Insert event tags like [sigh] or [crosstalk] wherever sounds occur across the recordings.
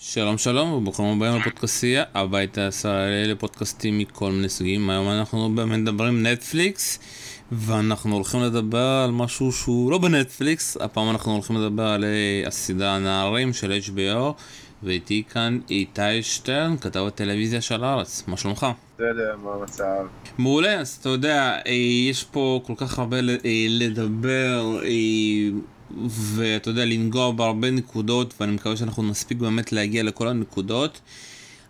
שלום שלום וברוכים הבאים לפודקאסטייה, הבית הישראלי לפודקאסטים מכל מיני סוגים. היום אנחנו באמת מדברים נטפליקס ואנחנו הולכים לדבר על משהו שהוא לא בנטפליקס, הפעם אנחנו הולכים לדבר על אה, הסדרה הנערים של HBO ואיתי כאן איתי שטרן, כתב הטלוויזיה של הארץ, מה שלומך? בסדר, מה המצב? מעולה, אז אתה יודע, אה, יש פה כל כך הרבה אה, לדבר ואתה יודע, לנגוע בהרבה נקודות, ואני מקווה שאנחנו נספיק באמת להגיע לכל הנקודות.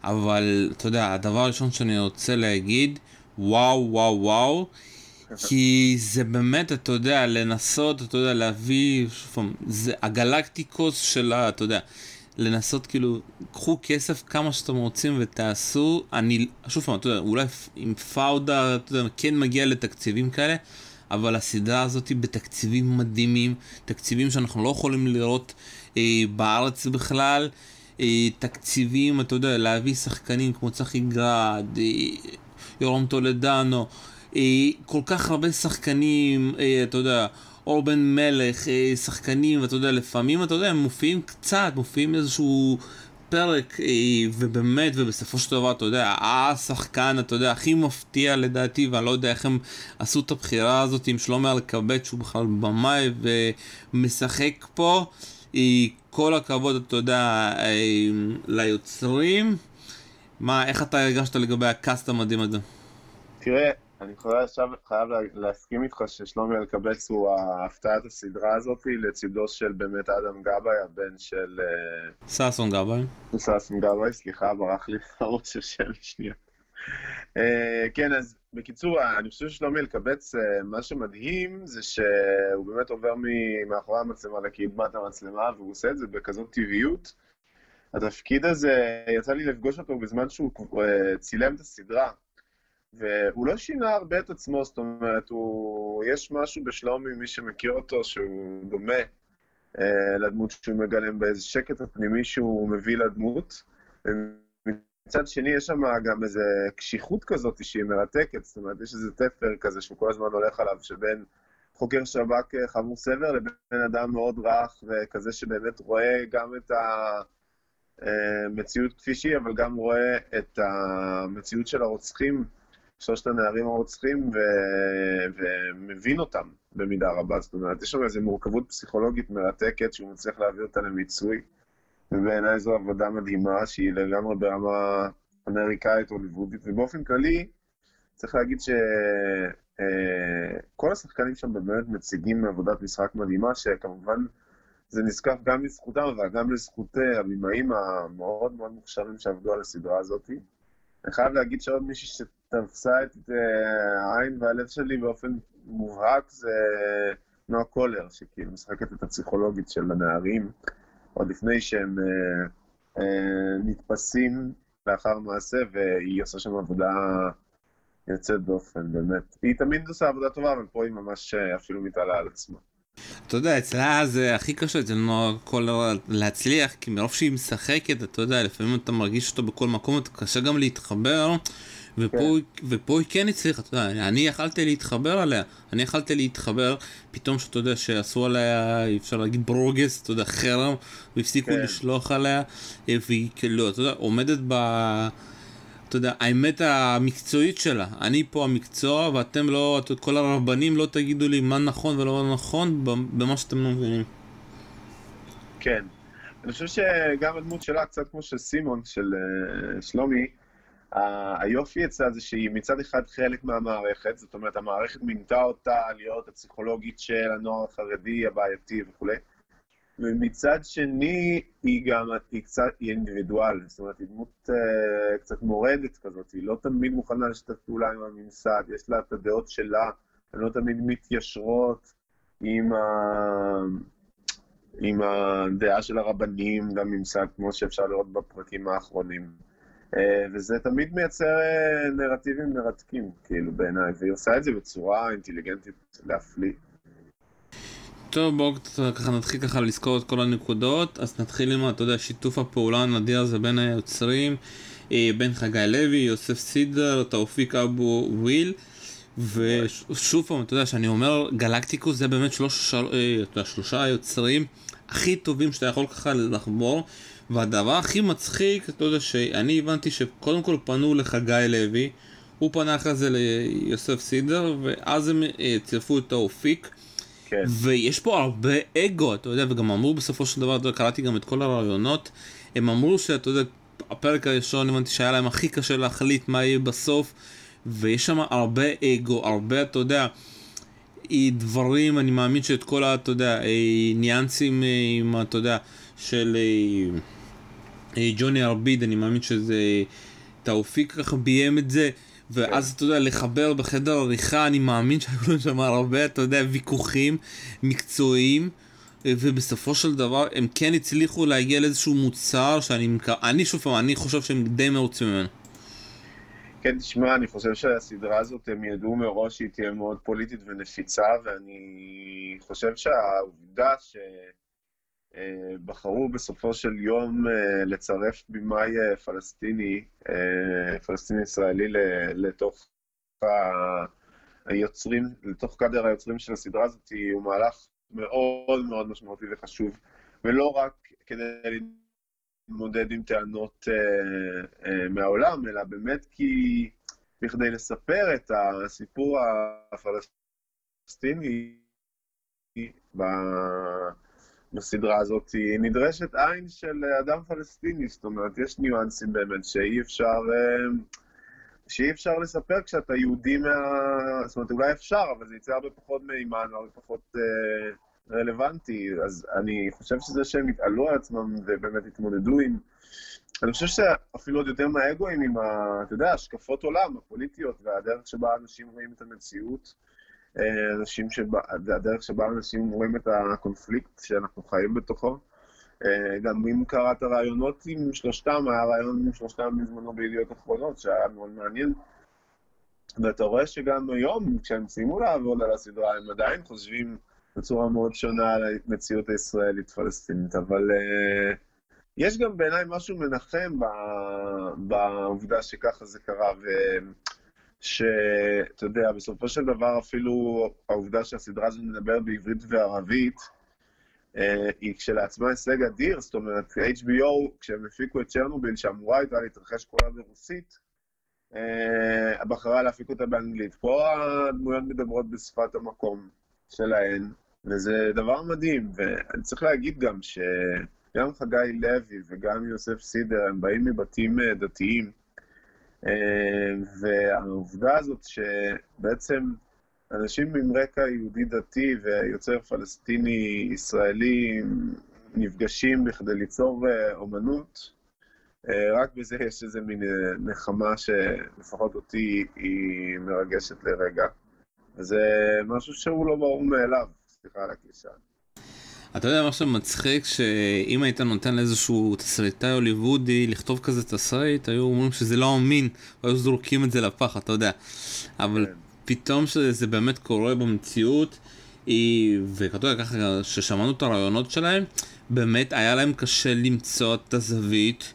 אבל אתה יודע, הדבר הראשון שאני רוצה להגיד, וואו וואו וואו, [laughs] כי זה באמת, אתה יודע, לנסות, אתה יודע, להביא, שוב פעם, זה הגלקטיקוס של ה... אתה יודע, לנסות כאילו, קחו כסף כמה שאתם רוצים ותעשו, אני, שוב פעם, אתה יודע, אולי עם פאודה, אתה יודע, כן מגיע לתקציבים כאלה. אבל הסדרה הזאת בתקציבים מדהימים, תקציבים שאנחנו לא יכולים לראות אה, בארץ בכלל, אה, תקציבים, אתה יודע, להביא שחקנים כמו צחי גרד, אה, יורם טולדנו, אה, כל כך הרבה שחקנים, אה, אתה יודע, אור בן מלך, אה, שחקנים, ואתה יודע, לפעמים, אתה יודע, הם מופיעים קצת, מופיעים איזשהו פרק, אה, ובאמת, ובסופו של דבר, אתה יודע, השחקן, אתה יודע, הכי מפתיע לדעתי, ואני לא יודע איך הם עשו את הבחירה הזאת עם שלומי אלקבץ, שהוא בכלל במאי ומשחק פה. אה, כל הכבוד, אתה יודע, אה, ליוצרים. מה, איך אתה הרגשת לגבי הקאסט המדהים הזה? תראה, אני עכשיו חייב להסכים איתך ששלומי אלקבץ הוא הפתעת הסדרה הזאת לצידו של באמת אדם גבאי, הבן של... אה, ששון גבאי. ששון גבאי, סליחה, ברח לי הראש השם שנייה. אה, כן, אז בקיצור, אני חושב ששלומי אלקבץ, אה, מה שמדהים זה שהוא באמת עובר מאחורי המצלמה לקדמת המצלמה, והוא עושה את זה בכזאת טבעיות. התפקיד הזה, יצא לי לפגוש אותו בזמן שהוא צילם את הסדרה. והוא לא שינה הרבה את עצמו, זאת אומרת, הוא... יש משהו בשלומי, מי שמכיר אותו, שהוא דומה אה, לדמות שהוא מגלם, באיזה שקט הפנימי שהוא מביא לדמות. מצד שני, יש שם גם איזו קשיחות כזאת שהיא מרתקת, זאת אומרת, יש איזה תפר כזה שהוא כל הזמן הולך עליו, שבין חוקר שב"כ אה, חמור סבר לבין אדם מאוד רך וכזה שבאמת רואה גם את המציאות כפי שהיא, אבל גם רואה את המציאות של הרוצחים שלושת הנערים הרוצחים ו... ומבין אותם במידה רבה. זאת אומרת, יש שם איזו מורכבות פסיכולוגית מרתקת שהוא מצליח להביא אותה למיצוי, ובעיניי זו עבודה מדהימה שהיא לגמרי ברמה אמריקאית או ליוודית, ובאופן כללי, צריך להגיד שכל אה, השחקנים שם באמת מציגים עבודת משחק מדהימה, שכמובן זה נזקף גם לזכותם, אבל גם לזכות הבימאים המאוד מאוד מוכשרים שעבדו על הסדרה הזאת. אני חייב להגיד שעוד מישהי תפסה את אה, העין והלב שלי באופן מובהק זה נועה קולר, שכאילו משחקת את הפסיכולוגית של הנערים, עוד לפני שהם אה, אה, נתפסים לאחר מעשה, והיא עושה שם עבודה יוצאת דופן, באמת. היא תמיד עושה עבודה טובה, אבל פה היא ממש אפילו מתעלה על עצמה. אתה יודע, אצלה זה הכי קשה, אצל נועה קולר להצליח, כי מרוב שהיא משחקת, אתה יודע, לפעמים אתה מרגיש אותו בכל מקום, אתה קשה גם להתחבר. ופה, כן. ופה היא כן הצליחה, אתה יודע, אני יכלתי להתחבר עליה, אני יכלתי להתחבר, פתאום שאתה יודע שעשו עליה, אפשר להגיד ברוגס, אתה יודע, חרם, והפסיקו כן. לשלוח עליה, והיא כאילו, אתה יודע, עומדת ב... אתה יודע, האמת המקצועית שלה, אני פה המקצוע ואתם לא, כל הרבנים לא תגידו לי מה נכון ולא נכון במה שאתם לא מבינים. כן, אני חושב שגם הדמות שלה, קצת כמו של סימון, של uh, שלומי, היופי אצלה זה שהיא מצד אחד חלק מהמערכת, זאת אומרת, המערכת מינתה אותה להיות הפסיכולוגית של הנוער החרדי הבעייתי וכולי, ומצד שני, היא גם, היא קצת, היא אינדיבידואל, זאת אומרת, היא דמות uh, קצת מורדת כזאת, היא לא תמיד מוכנה לשתף פעולה עם הממסד, יש לה את הדעות שלה, הן לא תמיד מתיישרות עם, ה... עם הדעה של הרבנים והממסד, כמו שאפשר לראות בפרקים האחרונים. אה, וזה תמיד מייצר אה, נרטיבים מרתקים, כאילו, בעיניי, והיא עושה את זה בצורה אינטליגנטית להפליא. טוב, בואו ככה נתחיל ככה לזכור את כל הנקודות, אז נתחיל עם, אתה יודע, שיתוף הפעולה הנדיר הזה בין היוצרים, אה, בין חגי לוי, יוסף סידר, תאופיק אבו וויל, ושוב פעם, אתה יודע, שאני אומר גלקטיקוס זה באמת שלוש, שלושה היוצרים הכי טובים שאתה יכול ככה לחבור. והדבר הכי מצחיק, אתה יודע, שאני הבנתי שקודם כל פנו לחגי לוי, הוא פנה אחרי זה ליוסף סידר, ואז הם אה, צירפו את האופיק. כן. ויש פה הרבה אגו, אתה יודע, וגם אמרו בסופו של דבר, אתה יודע, קראתי גם את כל הרעיונות, הם אמרו שאתה יודע, הפרק הראשון הבנתי שהיה להם הכי קשה להחליט מה יהיה בסוף, ויש שם הרבה אגו, הרבה, אתה יודע, דברים, אני מאמין שאת כל, ה, אתה יודע, ניאנסים, עם, אתה יודע, של ג'וני ארביד, אני מאמין שזה, תאופיק ככה ביים את זה. ואז אתה יודע, לחבר בחדר עריכה, אני מאמין שהיו [laughs] שם הרבה, אתה יודע, ויכוחים מקצועיים, ובסופו של דבר הם כן הצליחו להגיע לאיזשהו מוצר שאני, אני שוב פעם, אני חושב שהם די מרוצים ממנו. כן, תשמע, אני חושב שהסדרה הזאת, הם ידעו מראש שהיא תהיה מאוד פוליטית ונפיצה, ואני חושב שהעובדה שבחרו בסופו של יום אה, לצרף במאי אה, פלסטיני, אה, פלסטיני ישראלי לתוך היוצרים, לתוך קאדר היוצרים של הסדרה הזאת, הוא מהלך מאוד מאוד משמעותי וחשוב, ולא רק כדי להתמודד עם טענות מהעולם, אלא באמת כי בכדי לספר את הסיפור הפלסטיני בסדרה הזאת, נדרשת עין של אדם פלסטיני, זאת אומרת, יש ניואנסים באמת שאי אפשר, uh, שאי אפשר לספר כשאתה יהודי מה... זאת אומרת, אולי אפשר, אבל זה יצא הרבה פחות מהימן, הרבה פחות... Uh, רלוונטי, אז אני חושב שזה שהם התעלו על עצמם ובאמת התמודדו עם... אני חושב שאפילו עוד יותר מהאגואים עם, ה, אתה יודע, השקפות עולם הפוליטיות והדרך שבה אנשים רואים את המציאות, אה, אנשים שבה, הדרך שבה אנשים רואים את הקונפליקט שאנחנו חיים בתוכו. אה, גם אם קראת רעיונות עם שלושתם, היה רעיון עם שלושתם בזמנו בידיעות אחרונות, שהיה מאוד מעניין. ואתה רואה שגם היום, כשהם סיימו לעבוד על הסדרה, הם עדיין חושבים בצורה מאוד שונה על המציאות הישראלית-פלסטינית, אבל uh, יש גם בעיניי משהו מנחם בעובדה שככה זה קרה, ושאתה יודע, בסופו של דבר אפילו העובדה שהסדרה הזאת מדברת בעברית וערבית, uh, היא כשלעצמה הישג אדיר, זאת אומרת, HBO, כשהם הפיקו את צ'רנוביל, שאמורה הייתה להתרחש כולה ברוסית, uh, בחרה להפיק אותה באנגלית. פה הדמויות מדברות בשפת המקום שלהן, וזה דבר מדהים, ואני צריך להגיד גם שגם חגי לוי וגם יוסף סידר, הם באים מבתים אה, דתיים, אה, והעובדה הזאת שבעצם אנשים עם רקע יהודי דתי ויוצר פלסטיני ישראלי נפגשים בכדי ליצור אה, אומנות, רק בזה יש איזה מין נחמה שלפחות אותי היא מרגשת לרגע. וזה משהו שהוא לא ברור מאליו. סליחה על הקלישה. אתה יודע מה שמצחיק שאם היית נותן לאיזשהו תסריטאי הוליוודי לכתוב כזה תסריט היו אומרים שזה לא אמין היו זורקים את זה לפח אתה יודע. אבל כן. פתאום שזה באמת קורה במציאות ואתה יודע ככה ששמענו את הרעיונות שלהם באמת היה להם קשה למצוא את הזווית.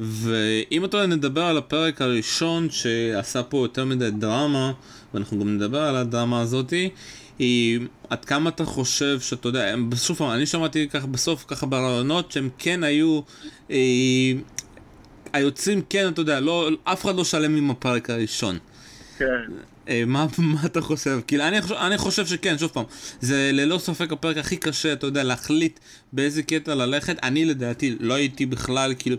ואם אתה נדבר על הפרק הראשון שעשה פה יותר מדי דרמה ואנחנו גם נדבר על הדרמה הזאתי היא עד כמה אתה חושב שאתה יודע, בסוף אני שמעתי ככה בסוף ככה ברעיונות שהם כן היו, אה, היוצרים כן אתה יודע, לא, אף אחד לא שלם עם הפרק הראשון. כן. אה, מה, מה אתה חושב? כאילו אני חושב, אני חושב שכן, שוב פעם, זה ללא ספק הפרק הכי קשה, אתה יודע, להחליט באיזה קטע ללכת. אני לדעתי לא הייתי בכלל, כאילו,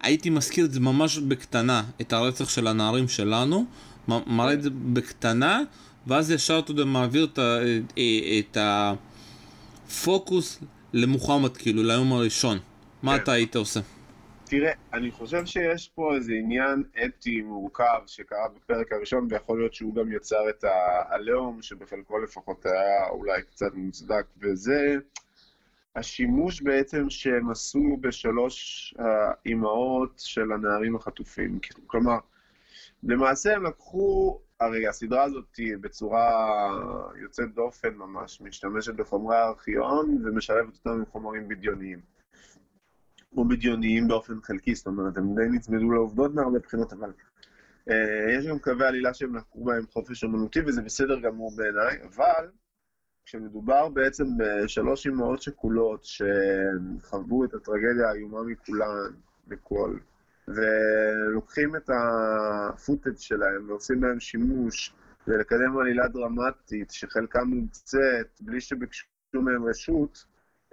הייתי מזכיר את זה ממש בקטנה, את הרצח של הנערים שלנו, מראה את זה בקטנה. ואז ישר אתה יודע, מעביר את, אה, את הפוקוס למוחמד, כאילו, ליום הראשון. מה כן. אתה היית עושה? תראה, אני חושב שיש פה איזה עניין אתי מורכב שקרה בפרק הראשון, ויכול להיות שהוא גם יצר את הלאום, שבחלקו לפחות היה אולי קצת מוצדק, וזה השימוש בעצם שהם עשו בשלוש האימהות של הנערים החטופים. כלומר, למעשה הם לקחו הרי הסדרה הזאת היא בצורה יוצאת דופן ממש, משתמשת בחומרי הארכיון ומשלבת אותם עם חומרים בדיוניים. או בדיוניים באופן חלקי, זאת אומרת, הם די נצמדו לעובדות מהרבה בחינות, אבל אה, יש גם קווי עלילה שהם לקחו בהם חופש אמנותי, וזה בסדר גמור בעיניי, אבל כשמדובר בעצם בשלוש אמהות שכולות שחוו את הטרגדיה האיומה מכולן, מכל, ולוקחים את הפוטאג' שלהם ועושים בהם שימוש ולקדם עלילה דרמטית שחלקה מומצאת בלי שביקשו מהם רשות,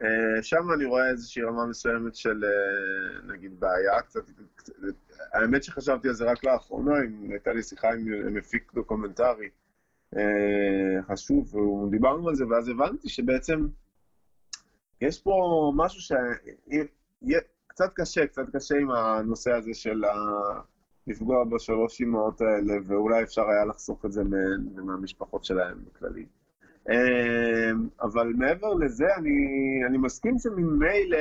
אה, שם אני רואה איזושהי רמה מסוימת של אה, נגיד בעיה קצת, האמת שחשבתי על זה רק לאחרונה, הייתה לי שיחה עם מפיק דוקומנטרי אה, חשוב, ודיברנו על זה, ואז הבנתי שבעצם יש פה משהו שקצת קשה, קצת קשה עם הנושא הזה של לפגוע בשלוש אמהות האלה, ואולי אפשר היה לחסוך את זה מהמשפחות שלהם בכללי. אה, אבל מעבר לזה, אני, אני מסכים שממילא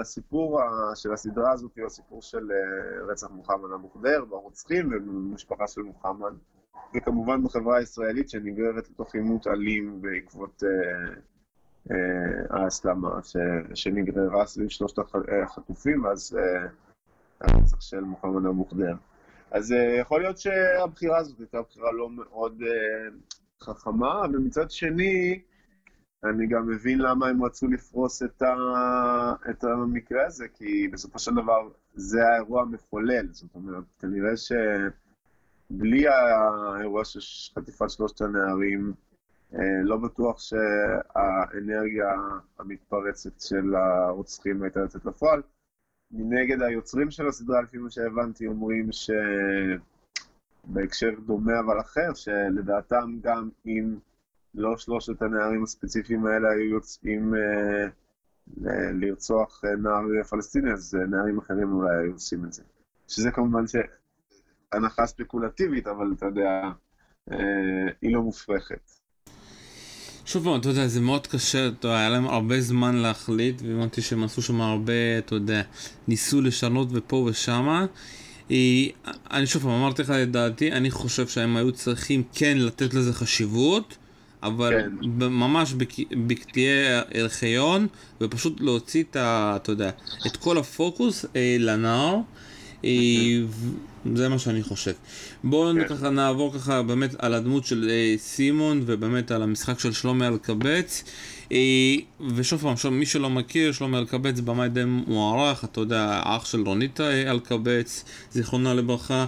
הסיפור של הסדרה הזאת הוא הסיפור של אה, רצח מוחמד המוחדר והרוצחים ובמשפחה של מוחמד. וכמובן בחברה הישראלית שנגררת לתוך עימות אלים בעקבות אה, ההסלמה ש, שנגררה סביב שלושת החטופים, ואז אה, הרצח של מוחמד המוחדר. אז אה, יכול להיות שהבחירה הזאת הייתה בחירה לא מאוד אה, חכמה, ומצד שני, אני גם מבין למה הם רצו לפרוס את, ה... את המקרה הזה, כי בסופו של דבר זה האירוע המחולל. זאת אומרת, כנראה ש... בלי האירוע של חטיפת שלושת הנערים, אה, לא בטוח שהאנרגיה המתפרצת של הרוצחים הייתה יוצאת לפועל. מנגד היוצרים של הסדרה, לפי מה שהבנתי, אומרים שבהקשר דומה אבל אחר, שלדעתם גם אם לא שלושת הנערים הספציפיים האלה היו יוצאים אה, לרצוח נער פלסטיני, אז נערים אחרים אולי היו עושים את זה. שזה כמובן ש... הנחה ספקולטיבית, אבל אתה יודע, אה, היא לא מופרכת. שוב פעם, אתה יודע, זה מאוד קשה, אתה יודע, היה להם הרבה זמן להחליט, והבנתי שהם עשו שם הרבה, אתה יודע, ניסו לשנות ופה ושמה. אה, אני שוב פעם אמרתי לך את דעתי, אני חושב שהם היו צריכים כן לתת לזה חשיבות, אבל כן. ממש בקטיעי ארכיון, ופשוט להוציא את ה... אתה יודע, את כל הפוקוס אה, לנער. אה, זה מה שאני חושב. בואו כן. ככה נעבור ככה באמת על הדמות של אה, סימון ובאמת על המשחק של שלומי אלקבץ. אה, ושוב פעם, שוב, מי שלא מכיר, שלומי אלקבץ במאי די מוערך, אתה יודע, אח של רונית אלקבץ, זיכרונה לברכה,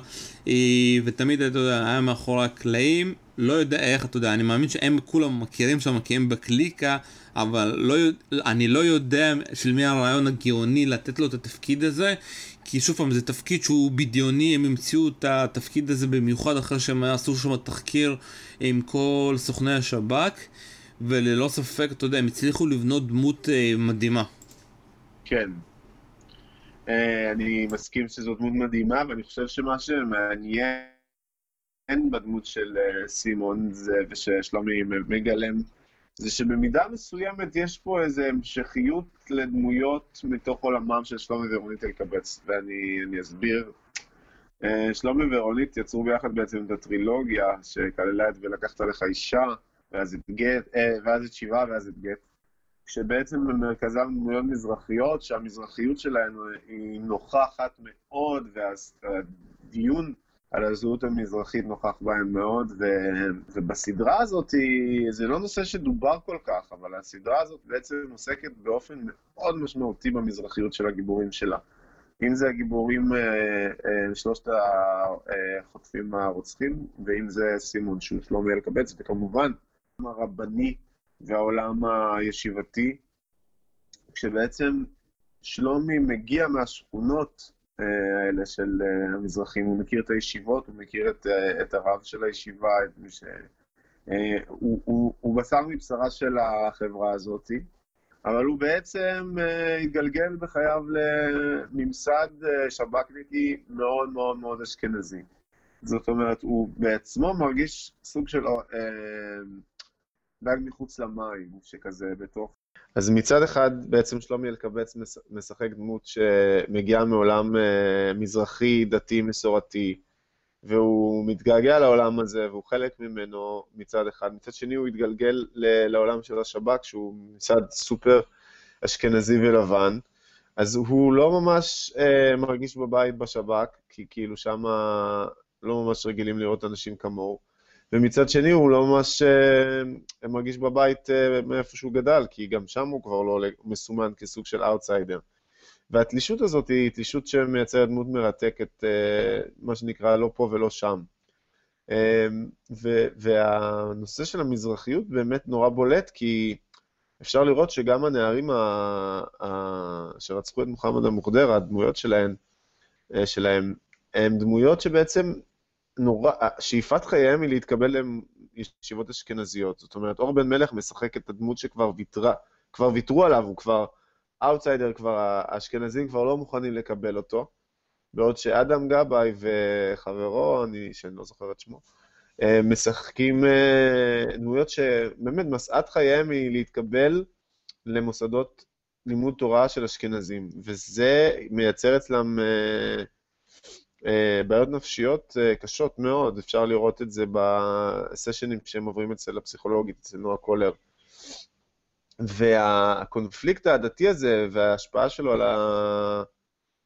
אה, ותמיד, אתה יודע, היה מאחורי הקלעים, לא יודע איך, אתה יודע, אני מאמין שהם כולם מכירים שם, כי הם בקליקה, אבל לא, אני לא יודע של מי הרעיון הגאוני לתת לו את התפקיד הזה, כי שוב פעם זה תפקיד שהוא בדיוני, הם המציאו את התפקיד הזה במיוחד אחרי שהם עשו שם תחקיר עם כל סוכני השב"כ, וללא ספק, אתה יודע, הם הצליחו לבנות דמות אה, מדהימה. כן. אה, אני מסכים שזו דמות מדהימה, ואני חושב שמה שמעניין בדמות של אה, סימון זה, וששלומי מגלם זה שבמידה מסוימת יש פה איזו המשכיות לדמויות מתוך עולמם של שלומי ורונית אלקבץ, ואני אסביר. אה, שלומי ורונית יצרו ביחד בעצם את הטרילוגיה שכללה את ולקחת לך אישה, ואז את גט, אה, ואז את שיבה ואז את גט, כשבעצם במרכזם דמויות מזרחיות, שהמזרחיות שלהן היא נוכחת מאוד, והדיון על הזהות המזרחית נוכח בהם מאוד, ו... ובסדרה הזאת זה לא נושא שדובר כל כך, אבל הסדרה הזאת בעצם עוסקת באופן מאוד משמעותי במזרחיות של הגיבורים שלה. אם זה הגיבורים, אה, אה, שלושת החוטפים הרוצחים, ואם זה סימון שהוא שלומי אלקבץ, וכמובן הרבני והעולם הישיבתי, כשבעצם שלומי מגיע מהשכונות האלה של אה, המזרחים, הוא מכיר את הישיבות, הוא מכיר את, אה, את הרב של הישיבה, את מי ש... אה, הוא, הוא, הוא בשר מבשרה של החברה הזאת, אבל הוא בעצם התגלגל בחייו לממסד שב"כניקי מאוד מאוד מאוד אשכנזי. זאת אומרת, הוא בעצמו מרגיש סוג של דג מחוץ למים, שכזה בתוך אז מצד אחד בעצם שלומי אלקבץ משחק דמות שמגיעה מעולם אה, מזרחי, דתי, מסורתי, והוא מתגעגע לעולם הזה והוא חלק ממנו מצד אחד. מצד שני הוא התגלגל לעולם של השב"כ, שהוא מצד סופר אשכנזי ולבן, אז הוא לא ממש אה, מרגיש בבית בשב"כ, כי כאילו שם לא ממש רגילים לראות אנשים כמוהו. ומצד שני הוא לא ממש אה, מרגיש בבית אה, מאיפה שהוא גדל, כי גם שם הוא כבר לא מסומן כסוג של אאוטסיידר. והתלישות הזאת היא תלישות שמייצרת דמות מרתקת, אה, מה שנקרא לא פה ולא שם. והנושא של המזרחיות באמת נורא בולט, כי אפשר לראות שגם הנערים שרצחו את מוחמד המוחדר, הדמויות שלהם, שלהם, הם דמויות שבעצם נורא, שאיפת חייהם היא להתקבל לישיבות אשכנזיות. זאת אומרת, אור בן מלך משחק את הדמות שכבר ויתרה, כבר ויתרו עליו, הוא כבר אאוטסיידר, כבר האשכנזים כבר לא מוכנים לקבל אותו. בעוד שאדם גבאי וחברו, אני, שאני לא זוכר את שמו, אה, משחקים אה, דמויות שבאמת משאת חייהם היא להתקבל למוסדות לימוד תורה של אשכנזים, וזה מייצר אצלם אה, בעיות נפשיות אה, קשות מאוד, אפשר לראות את זה בסשנים כשהם עוברים אצל הפסיכולוגית, אצל נועה קולר. והקונפליקט העדתי הזה וההשפעה שלו על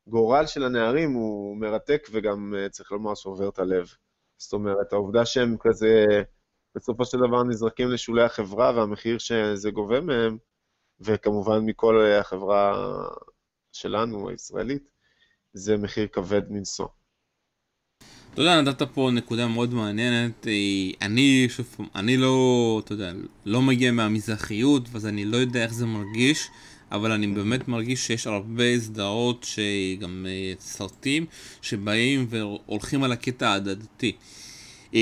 הגורל של הנערים הוא מרתק וגם אה, צריך לומר שובר את הלב. זאת אומרת, העובדה שהם כזה בסופו של דבר נזרקים לשולי החברה והמחיר שזה גובה מהם, וכמובן מכל החברה שלנו, הישראלית, זה מחיר כבד מנשוא. אתה יודע, נתת פה נקודה מאוד מעניינת. אני, שוב, אני לא, אתה יודע, לא מגיע מהמזרחיות, אז אני לא יודע איך זה מרגיש, אבל אני באמת מרגיש שיש הרבה סדרות, שגם אה, סרטים, שבאים והולכים על הקטע ההדדתי. אה,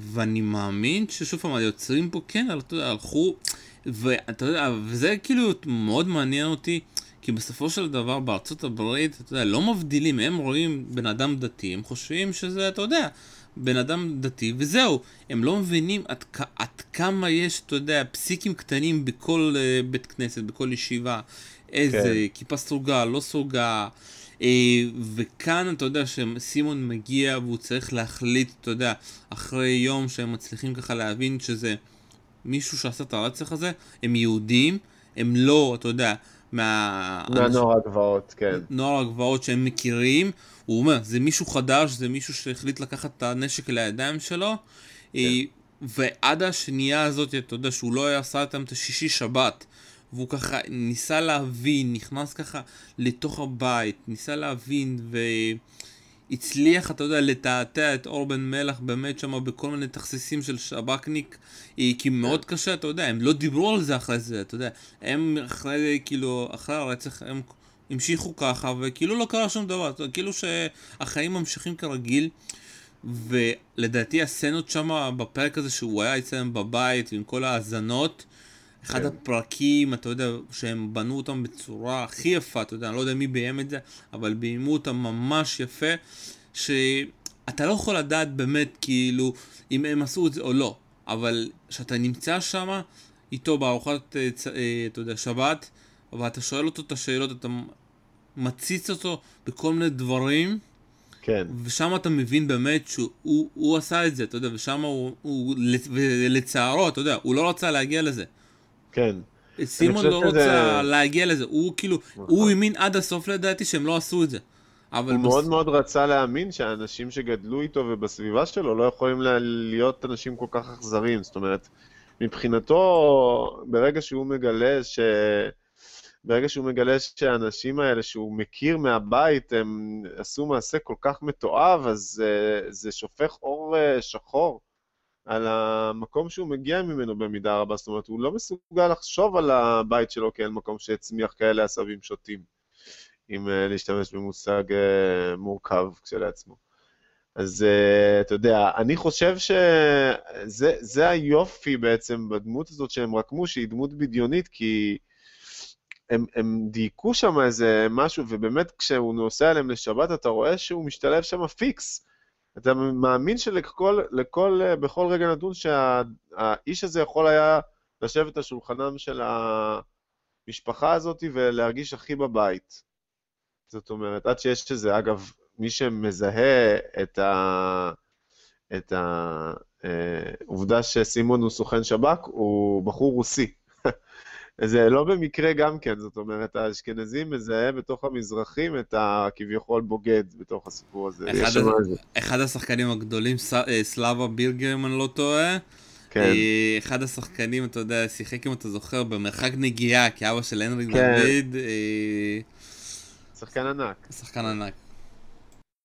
ואני מאמין ששוב פעם, היוצרים פה כן, אתה יודע, הלכו, ואתה יודע, וזה כאילו מאוד מעניין אותי. כי בסופו של דבר בארצות הברית, אתה יודע, לא מבדילים, הם רואים בן אדם דתי, הם חושבים שזה, אתה יודע, בן אדם דתי, וזהו. הם לא מבינים עד, עד כמה יש, אתה יודע, פסיקים קטנים בכל uh, בית כנסת, בכל ישיבה. איזה כן. כיפה סרוגה, לא סרוגה. Uh, וכאן אתה יודע שסימון מגיע והוא צריך להחליט, אתה יודע, אחרי יום שהם מצליחים ככה להבין שזה מישהו שעשה את הרצח הזה, הם יהודים, הם לא, אתה יודע, מה... מהנוער הגבעות, כן. נוער הגבעות שהם מכירים, הוא אומר, זה מישהו חדש, זה מישהו שהחליט לקחת את הנשק לידיים שלו, כן. ועד השנייה הזאת, אתה יודע, שהוא לא עשה איתם את השישי שבת, והוא ככה ניסה להבין, נכנס ככה לתוך הבית, ניסה להבין, ו... הצליח, אתה יודע, לתעתע את אור בן מלח באמת שם בכל מיני תכסיסים של שב"כניק, כי מאוד קשה, אתה יודע, הם לא דיברו על זה אחרי זה, אתה יודע, הם אחרי, כאילו, אחרי הרצח, הם המשיכו ככה, וכאילו לא קרה שום דבר, יודע, כאילו שהחיים ממשיכים כרגיל, ולדעתי הסצנות שם בפרק הזה שהוא היה אצלם בבית עם כל האזנות, אחד כן. הפרקים, אתה יודע, שהם בנו אותם בצורה הכי יפה, אתה יודע, אני לא יודע מי ביים את זה, אבל ביימו אותם ממש יפה, שאתה לא יכול לדעת באמת, כאילו, אם הם עשו את זה או לא, אבל כשאתה נמצא שם איתו בארוחת, אה, אה, אתה יודע, שבת, ואתה שואל אותו את השאלות, אתה מציץ אותו בכל מיני דברים, כן. ושם אתה מבין באמת שהוא עשה את זה, אתה יודע, ושם הוא, הוא, ולצערו, אתה יודע, הוא לא רצה להגיע לזה. כן. סימון לא רוצה שזה... להגיע לזה, הוא כאילו, נכון. הוא האמין עד הסוף לדעתי שהם לא עשו את זה. הוא בס... מאוד מאוד רצה להאמין שהאנשים שגדלו איתו ובסביבה שלו לא יכולים להיות אנשים כל כך אכזריים. זאת אומרת, מבחינתו, ברגע שהוא מגלה ש... ברגע שהוא מגלה שהאנשים האלה שהוא מכיר מהבית, הם עשו מעשה כל כך מתועב, אז uh, זה שופך אור uh, שחור על המקום שהוא מגיע ממנו במידה רבה, זאת אומרת, הוא לא מסוגל לחשוב על הבית שלו כאל מקום שהצמיח כאלה עשבים שוטים, אם אה, להשתמש במושג אה, מורכב כשלעצמו. אז uh, אתה יודע, אני חושב שזה היופי בעצם בדמות הזאת שהם רקמו, שהיא דמות בדיונית, כי הם, הם דייקו שם איזה משהו, ובאמת כשהוא נוסע אליהם לשבת, אתה רואה שהוא משתלב שם פיקס. אתה מאמין שלכל, לכל, בכל רגע נתון שהאיש הזה יכול היה לשבת על שולחנם של המשפחה הזאת ולהרגיש הכי בבית. זאת אומרת, עד שיש איזה, אגב, מי שמזהה את ה... את העובדה אה, שסימון הוא סוכן שב"כ, הוא בחור רוסי. זה לא במקרה גם כן, זאת אומרת, האשכנזי מזהה בתוך המזרחים את הכביכול בוגד בתוך הסיפור הזה. אחד. איזה- אחד השחקנים הגדולים, ס... אה, סלאבה בירגר, אם אני לא טועה. כן, אה, אחד השחקנים, אתה יודע, שיחק, אם אתה זוכר, במרחק נגיעה, כאבא של הנרי כן. דוד, אה, שחקן ענק. שחקן ענק.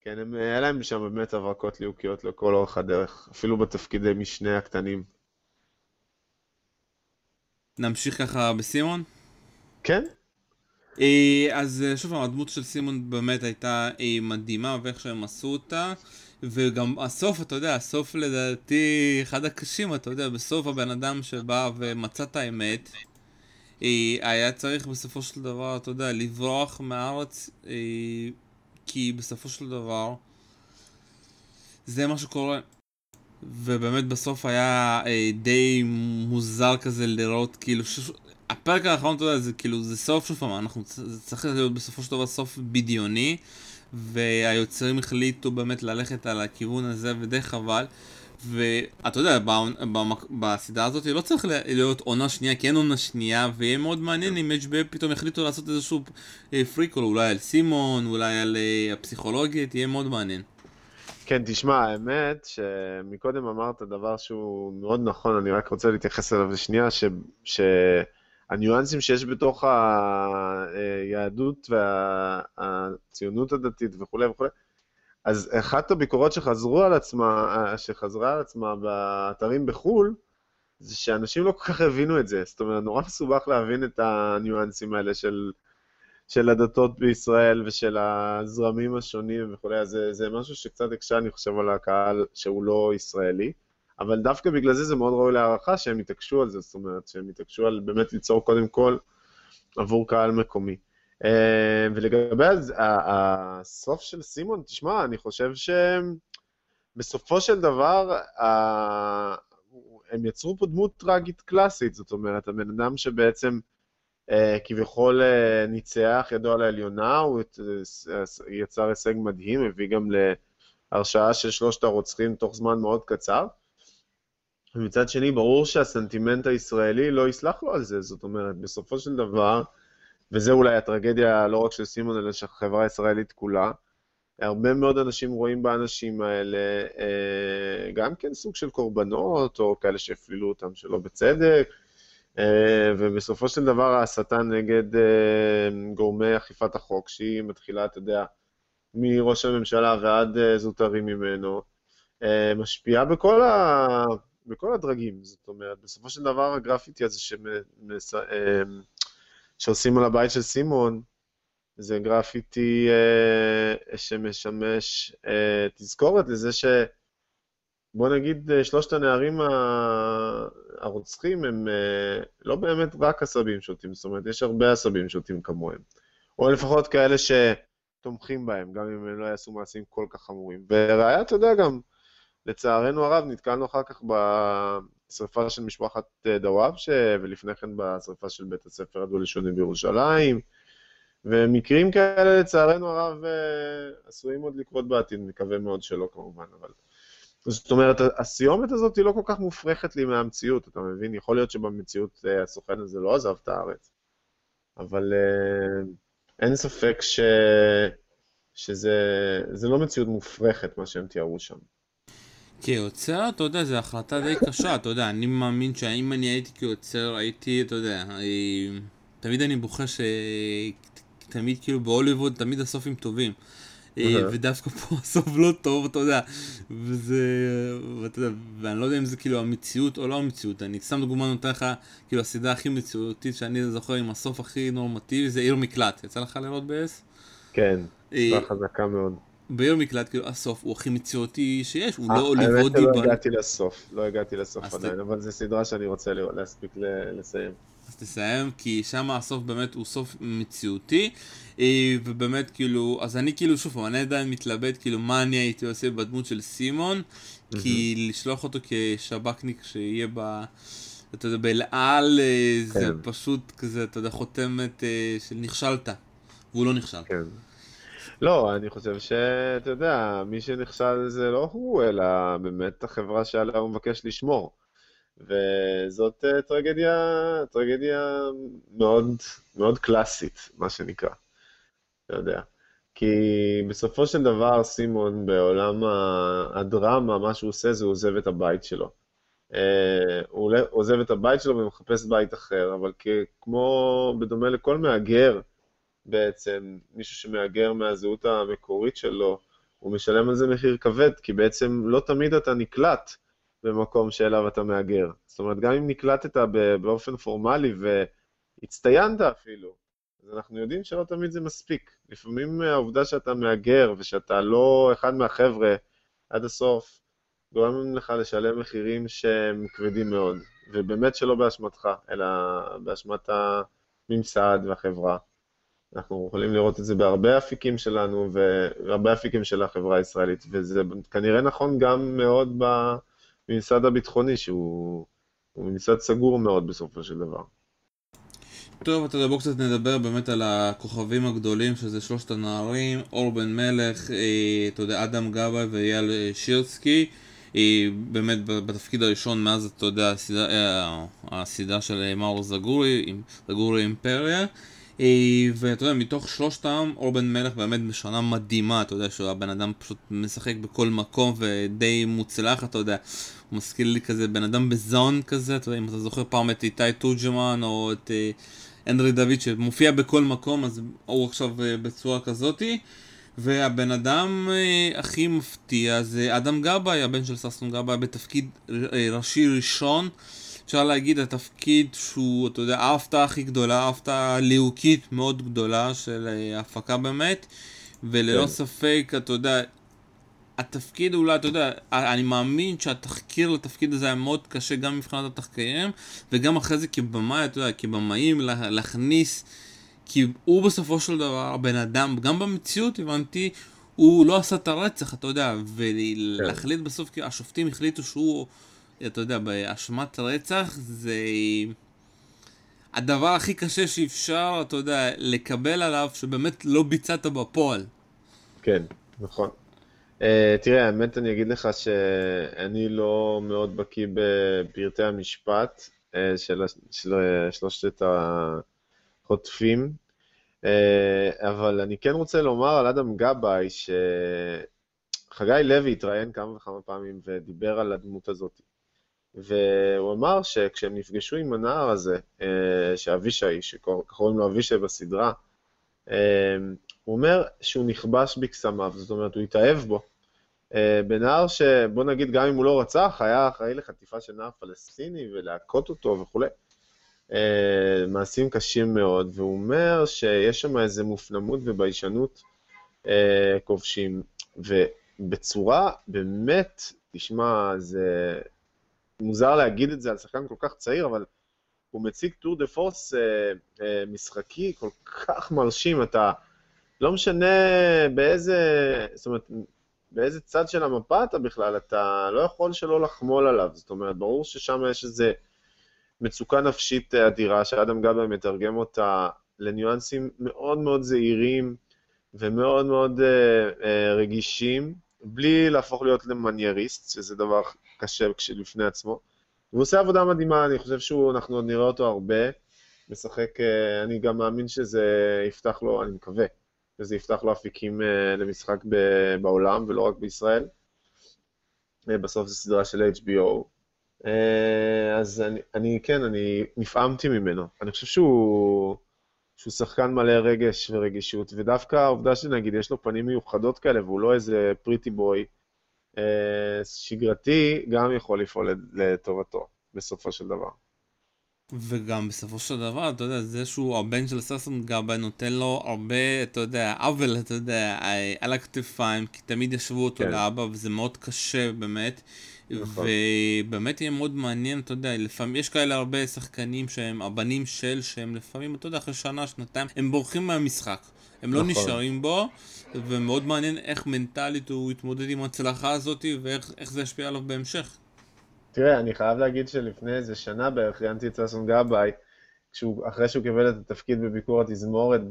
כן, הם- היה להם שם באמת הברקות ליהוקיות לכל אורך הדרך, אפילו בתפקידי משנה הקטנים. נמשיך ככה בסימון? כן, אה, אז אה, שוב פעם, הדמות של סימון באמת הייתה אה, מדהימה ואיך שהם עשו אותה וגם הסוף, אתה יודע, הסוף לדעתי אחד הקשים, אתה יודע, בסוף הבן אדם שבא ומצא את האמת היה צריך בסופו של דבר, אתה יודע, לברוח מהארץ כי בסופו של דבר זה מה שקורה ובאמת בסוף היה אה, די מוזר כזה לראות כאילו ש... הפרק האחרון, אתה יודע, זה כאילו, זה סוף שוב פעם, אנחנו, זה צריך להיות בסופו של דבר סוף בדיוני, והיוצרים החליטו באמת ללכת על הכיוון הזה, ודי חבל. ואתה יודע, בסדרה הזאת לא צריך להיות עונה שנייה, כי אין עונה שנייה, ויהיה מאוד מעניין אם HBO פתאום יחליטו לעשות איזשהו אה, פריקול, אולי על סימון, אולי על אה, הפסיכולוגית, יהיה מאוד מעניין. כן, תשמע, האמת שמקודם אמרת דבר שהוא מאוד נכון, אני רק רוצה להתייחס אליו לשנייה, ש... שהניואנסים שיש בתוך היהדות והציונות הדתית וכולי וכולי, אז אחת הביקורות שחזרו על עצמה, שחזרה על עצמה באתרים בחו"ל, זה שאנשים לא כל כך הבינו את זה. זאת אומרת, נורא מסובך להבין את הניואנסים האלה של, של הדתות בישראל ושל הזרמים השונים וכולי, אז זה, זה משהו שקצת הקשה, אני חושב, על הקהל שהוא לא ישראלי, אבל דווקא בגלל זה זה מאוד ראוי להערכה שהם התעקשו על זה, זאת אומרת, שהם התעקשו על באמת ליצור קודם כל עבור קהל מקומי. אה, ולגבי הסוף של סימון, תשמע, אני חושב שבסופו של דבר, הם יצרו פה דמות טראגית קלאסית, זאת אומרת, הבן אדם שבעצם כביכול אה, ניצח, ידו על העליונה, הוא אה, יצר הישג מדהים, הביא גם להרשעה של שלושת הרוצחים תוך זמן מאוד קצר. ומצד שני, ברור שהסנטימנט הישראלי לא יסלח לו על זה, זאת אומרת, בסופו של דבר, וזה אולי הטרגדיה לא רק של סימון, אלא של החברה הישראלית כולה, הרבה מאוד אנשים רואים באנשים האלה אה, גם כן סוג של קורבנות, או כאלה שהפלילו אותם שלא בצדק, אה, ובסופו של דבר ההסתה נגד אה, גורמי אכיפת החוק, שהיא מתחילה, אתה יודע, מראש הממשלה ועד אה, זוטרים ממנו, אה, משפיעה בכל, ה... בכל הדרגים. זאת אומרת, בסופו של דבר הגרפיטי הזה שמס... אה, שעושים על הבית של סימון, זה גרפיטי אה, שמשמש אה, תזכורת לזה ש... בוא נגיד, אה, שלושת הנערים הרוצחים הם אה, לא באמת רק עשבים שוטים, זאת אומרת, יש הרבה עשבים שוטים כמוהם. או לפחות כאלה שתומכים בהם, גם אם הם לא יעשו מעשים כל כך חמורים. וראיה, אתה יודע, גם, לצערנו הרב, נתקלנו אחר כך בשרפה של משפחת אה, דוואבשה, ולפני כן בשרפה של בית הספר הדו-לשוני בירושלים. ומקרים כאלה, לצערנו הרב, עשויים עוד לקרות בעתיד, מקווה מאוד שלא כמובן, אבל... זאת אומרת, הסיומת הזאת היא לא כל כך מופרכת לי מהמציאות, אתה מבין? יכול להיות שבמציאות אה, הסוכן הזה לא עזב את הארץ, אבל אה, אין ספק ש... שזה זה לא מציאות מופרכת, מה שהם תיארו שם. כיוצר, אתה יודע, זו החלטה די קשה, אתה יודע, אני מאמין שאם אני הייתי כיוצר, הייתי, אתה יודע, תמיד אני בוכה. תמיד כאילו בהוליווד, תמיד הסופים טובים. אה. ודווקא פה [laughs] הסוף לא טוב, אתה יודע, וזה, ואתה יודע, ואני לא יודע אם זה כאילו המציאות או לא המציאות, אני סתם דוגמא נותן לך, כאילו הסדרה הכי מציאותית שאני זוכר עם הסוף הכי נורמטיבי זה עיר מקלט, יצא לך לראות ב-S? כן, אה, סדרה חזקה מאוד. בעיר מקלט, כאילו הסוף הוא הכי מציאותי שיש, הוא אה, לא האמת הוליוודי, שלא ב- הגעתי לסוף, לא הגעתי לסוף עדיין, אבל זו סדרה שאני רוצה להספיק לסיים. תסיים, כי שם הסוף באמת הוא סוף מציאותי, אה, ובאמת כאילו, אז אני כאילו, שוב אני עדיין מתלבט כאילו מה אני הייתי עושה בדמות של סימון, כי לשלוח אותו כשב"כניק שיהיה ב... אתה יודע, באל על, אה, זה כן. פשוט כזה, אתה יודע, חותמת אה, של נכשלת, והוא לא נכשל. כן. לא, אני חושב שאתה יודע, מי שנכשל זה לא הוא, אלא באמת החברה שעליה הוא מבקש לשמור. וזאת טרגדיה, טרגדיה מאוד, מאוד קלאסית, מה שנקרא, אתה יודע. כי בסופו של דבר סימון בעולם הדרמה, מה שהוא עושה זה הוא עוזב את הבית שלו. אה, הוא עוזב את הבית שלו ומחפש בית אחר, אבל כמו בדומה לכל מהגר בעצם, מישהו שמהגר מהזהות המקורית שלו, הוא משלם על זה מחיר כבד, כי בעצם לא תמיד אתה נקלט במקום שאליו אתה מהגר. זאת אומרת, גם אם נקלטת באופן פורמלי והצטיינת אפילו, אז אנחנו יודעים שלא תמיד זה מספיק. לפעמים העובדה שאתה מהגר ושאתה לא אחד מהחבר'ה עד הסוף, גורם לך לשלם מחירים שהם כבדים מאוד, ובאמת שלא באשמתך, אלא באשמת הממסד והחברה. אנחנו יכולים לראות את זה בהרבה אפיקים שלנו והרבה אפיקים של החברה הישראלית, וזה כנראה נכון גם מאוד בממסד הביטחוני, שהוא ממסד סגור מאוד בסופו של דבר. טוב, אתה יודע, בואו קצת נדבר באמת על הכוכבים הגדולים, שזה שלושת הנערים, אור בן מלך, אה, אתה יודע, אדם גבאי ואייל אה, שירסקי. היא באמת בתפקיד הראשון מאז, אתה יודע, הסדרה, אה, הסדרה של מאור זגורי, זגורי אימפריה. ואתה יודע, מתוך שלושתם, אור בן מלך באמת בשנה מדהימה, אתה יודע, שהוא הבן אדם פשוט משחק בכל מקום ודי מוצלח, אתה יודע. הוא מזכיר לי כזה בן אדם בזון כזה, אתה יודע, אם אתה זוכר פעם את איתי תורג'מן או את... הנרי דוד שמופיע בכל מקום, אז הוא עכשיו אה, בצורה כזאתי. והבן אדם אה, הכי מפתיע זה אדם גבאי, הבן של ששון גבאי, בתפקיד אה, ראשי ראשון. אפשר להגיד התפקיד שהוא, אתה יודע, ההפתעה הכי גדולה, ההפתעה ליהוקית מאוד גדולה של ההפקה באמת. וללא כן. ספק, אתה יודע, התפקיד אולי, אתה יודע, אני מאמין שהתחקיר לתפקיד הזה היה מאוד קשה גם מבחינת התחקירים, וגם אחרי זה כבמאי, אתה יודע, כבמאים, להכניס, כי הוא בסופו של דבר, הבן אדם, גם במציאות הבנתי, הוא לא עשה את הרצח, אתה יודע, ולהחליט כן. בסוף, כי השופטים החליטו שהוא, אתה יודע, באשמת רצח, זה הדבר הכי קשה שאפשר, אתה יודע, לקבל עליו, שבאמת לא ביצעת בפועל. כן, נכון. Uh, תראה, האמת אני אגיד לך שאני לא מאוד בקיא בפרטי המשפט uh, של, של שלושת החוטפים, uh, אבל אני כן רוצה לומר על אדם גבאי, שחגי לוי התראיין כמה וכמה פעמים ודיבר על הדמות הזאת. והוא אמר שכשהם נפגשו עם הנער הזה, שאבישי, שקוראים לו אבישי בסדרה, הוא אומר שהוא נכבש בקסמיו, זאת אומרת, הוא התאהב בו. אה, בנער שבוא נגיד גם אם הוא לא רצח, היה אחראי לחטיפה של נער פלסטיני ולהכות אותו וכולי. אה, מעשים קשים מאוד, והוא אומר שיש שם איזה מופנמות וביישנות אה, כובשים, ובצורה באמת, תשמע, זה מוזר להגיד את זה על שחקן כל כך צעיר, אבל הוא מציג טור דה פורס משחקי כל כך מרשים, אתה לא משנה באיזה, זאת אומרת, באיזה צד של המפה אתה בכלל, אתה לא יכול שלא לחמול עליו. זאת אומרת, ברור ששם יש איזו מצוקה נפשית אדירה, שאדם גבי מתרגם אותה לניואנסים מאוד מאוד זהירים ומאוד מאוד uh, uh, רגישים, בלי להפוך להיות למנייריסט, שזה דבר קשה לפני עצמו. הוא עושה עבודה מדהימה, אני חושב שאנחנו עוד נראה אותו הרבה. משחק, uh, אני גם מאמין שזה יפתח לו, אני מקווה, וזה יפתח לו אפיקים uh, למשחק בעולם ולא רק בישראל. Uh, בסוף זו סדרה של HBO. אה, אז אני, אני, כן, אני נפעמתי ממנו. אני חושב שהוא, שהוא שחקן מלא רגש ורגישות, ודווקא העובדה שנגיד יש לו פנים מיוחדות כאלה והוא לא איזה פריטי בוי שגרתי, גם יכול לפעול לטובתו בסופו של דבר. וגם בסופו של דבר, אתה יודע, זה שהוא הבן של ססון גבאי נותן לו הרבה, אתה יודע, עוול, אתה יודע, על הכתפיים, כי תמיד ישבו אותו כן. לאבא, וזה מאוד קשה באמת. נכון. ובאמת יהיה מאוד מעניין, אתה יודע, לפעמים, יש כאלה הרבה שחקנים שהם הבנים של, שהם לפעמים, אתה יודע, אחרי שנה, שנתיים, הם בורחים מהמשחק. הם לא נכון. נשארים בו, ומאוד מעניין איך מנטלית הוא יתמודד עם ההצלחה הזאת, ואיך זה ישפיע עליו בהמשך. תראה, אני חייב להגיד שלפני איזה שנה בערך ראיינתי את ששון גבאי, אחרי שהוא קיבל את התפקיד בביקור התזמורת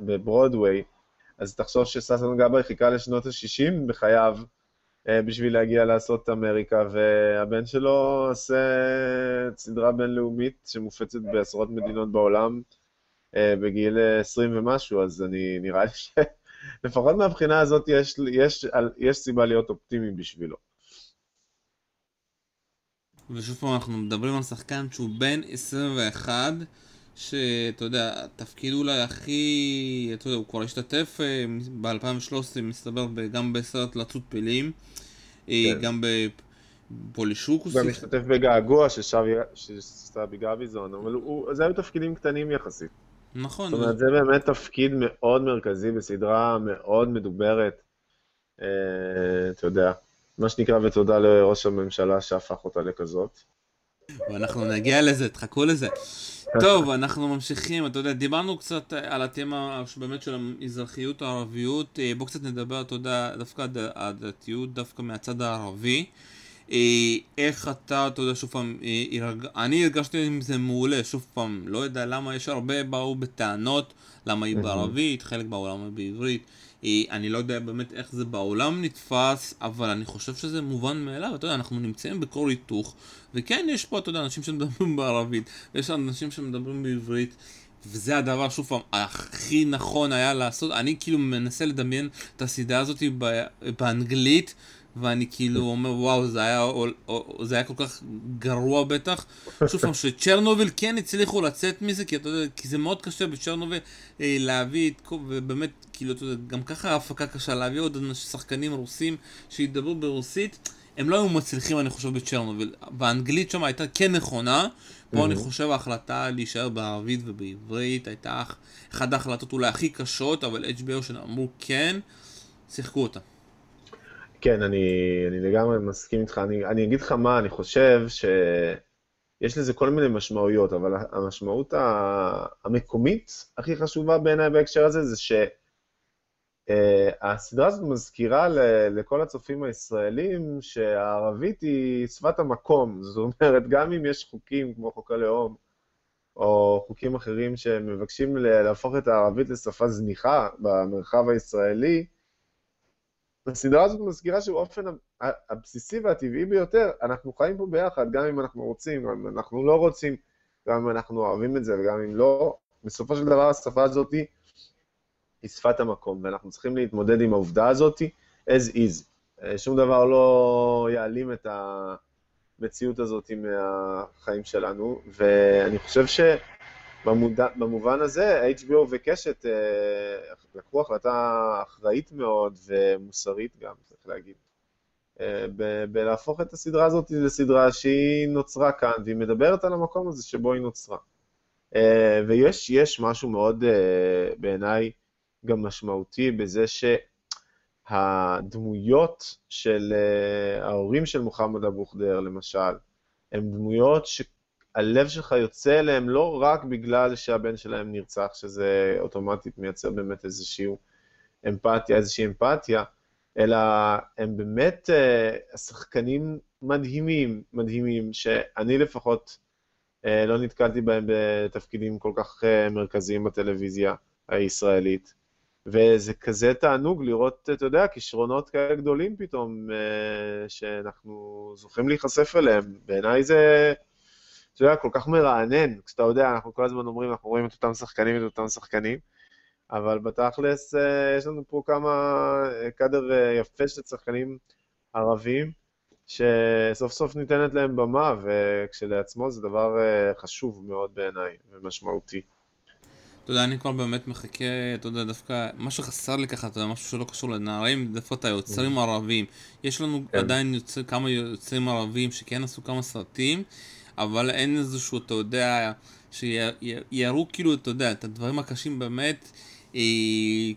בברודוויי, אז תחשוב שששון גבאי חיכה לשנות ה-60 בחייו, אה, בשביל להגיע לעשות אמריקה, והבן שלו עושה סדרה בינלאומית שמופצת בעשרות מדינות בעולם אה, בגיל 20 ומשהו, אז אני, נראה לי שלפחות מהבחינה הזאת יש, יש, יש סיבה להיות אופטימי בשבילו. ושוב פעם אנחנו מדברים על שחקן שהוא בן 21, שאתה יודע, התפקיד אולי הכי, אתה יודע, הוא כבר השתתף אה, ב-2013, מסתבר, גם בסרט לצות פילים, אה, כן. גם בפולישוק הוא שיחק. גם השתתף בגעגוע שסטאבי גביזון, אבל הוא, זה היו תפקידים קטנים יחסית. נכון. זאת אומרת, זה באמת תפקיד מאוד מרכזי בסדרה מאוד מדוברת, אה, אתה יודע. מה שנקרא, ותודה לראש הממשלה שהפך אותה לכזאת. ואנחנו נגיע לזה, תחכו לזה. [laughs] טוב, אנחנו ממשיכים, אתה יודע, דיברנו קצת על התמה באמת של המזרחיות הערביות, אה, בואו קצת נדבר, אתה יודע, דווקא הדתיות, דווקא מהצד הערבי. אה, איך אתה, אתה יודע, שוב פעם, אה, אני הרגשתי עם זה מעולה, שוב פעם, לא יודע למה, יש הרבה באו בטענות, למה היא בערבית, חלק בעולם בעברית. אני לא יודע באמת איך זה בעולם נתפס, אבל אני חושב שזה מובן מאליו, אתה יודע, אנחנו נמצאים בקור היתוך, וכן, יש פה, אתה יודע, אנשים שמדברים בערבית, ויש אנשים שמדברים בעברית. וזה הדבר, שוב פעם, הכי נכון היה לעשות. אני כאילו מנסה לדמיין את הסדרה הזאת באנגלית, ואני כאילו אומר, וואו, זה היה, או, או, זה היה כל כך גרוע בטח. שוב פעם, שצ'רנוביל כן הצליחו לצאת מזה, כי אתה יודע, כי זה מאוד קשה בצ'רנוביל אה, להביא את, ובאמת, כאילו, אתה יודע, גם ככה ההפקה קשה, להביא עוד שחקנים רוסים שידברו ברוסית. הם לא היו מצליחים, אני חושב, בצ'רנוביל. באנגלית שם הייתה כן נכונה, פה אני חושב ההחלטה להישאר בערבית ובעברית הייתה אחת ההחלטות אולי הכי קשות, אבל HBO שאמרו כן, שיחקו אותה. כן, אני, אני לגמרי מסכים איתך. אני, אני אגיד לך מה, אני חושב שיש לזה כל מיני משמעויות, אבל המשמעות המקומית הכי חשובה בעיניי בהקשר הזה, זה שהסדרה הזאת מזכירה לכל הצופים הישראלים שהערבית היא שפת המקום. [laughs] זאת אומרת, גם אם יש חוקים כמו חוק הלאום, או חוקים אחרים שמבקשים להפוך את הערבית לשפה זניחה במרחב הישראלי, הסדרה הזאת מזכירה שבאופן הבסיסי והטבעי ביותר, אנחנו חיים פה ביחד, גם אם אנחנו רוצים, גם אם אנחנו לא רוצים, גם אם אנחנו אוהבים את זה וגם אם לא, בסופו של דבר השפה הזאת היא שפת המקום, ואנחנו צריכים להתמודד עם העובדה הזאת as is. שום דבר לא יעלים את המציאות הזאת מהחיים שלנו, ואני חושב ש... במודע, במובן הזה, HBO וקשת אה, לקחו החלטה אחראית מאוד ומוסרית גם, צריך להגיד. אה, בלהפוך את הסדרה הזאת לסדרה שהיא נוצרה כאן, והיא מדברת על המקום הזה שבו היא נוצרה. אה, ויש משהו מאוד אה, בעיניי גם משמעותי בזה שהדמויות של אה, ההורים של מוחמד אבו ח'דיר, למשל, הן דמויות ש... הלב שלך יוצא אליהם לא רק בגלל שהבן שלהם נרצח, שזה אוטומטית מייצר באמת איזושהי אמפתיה, איזושהי אמפתיה, אלא הם באמת uh, שחקנים מדהימים, מדהימים, שאני לפחות uh, לא נתקלתי בהם בתפקידים כל כך uh, מרכזיים בטלוויזיה הישראלית. וזה כזה תענוג לראות, אתה יודע, כישרונות כאלה גדולים פתאום, uh, שאנחנו זוכים להיחשף אליהם. בעיניי זה... אתה יודע, כל כך מרענן, כשאתה יודע, אנחנו כל הזמן אומרים, אנחנו רואים את אותם שחקנים, את אותם שחקנים, אבל בתכלס אה, יש לנו פה כמה, אה, קאדר אה, יפה של שחקנים ערבים, שסוף סוף ניתנת להם במה, וכשלעצמו זה דבר חשוב מאוד בעיניי ומשמעותי. אתה יודע, אני כבר באמת מחכה, אתה יודע, דווקא, מה שחסר לי ככה, אתה יודע, משהו שלא קשור לנערים, דווקא את היוצרים mm. הערבים. יש לנו כן. עדיין יוצר, כמה יוצרים ערבים שכן עשו כמה סרטים, אבל אין איזשהו, אתה יודע, שיראו כאילו, אתה יודע, את הדברים הקשים באמת, אה,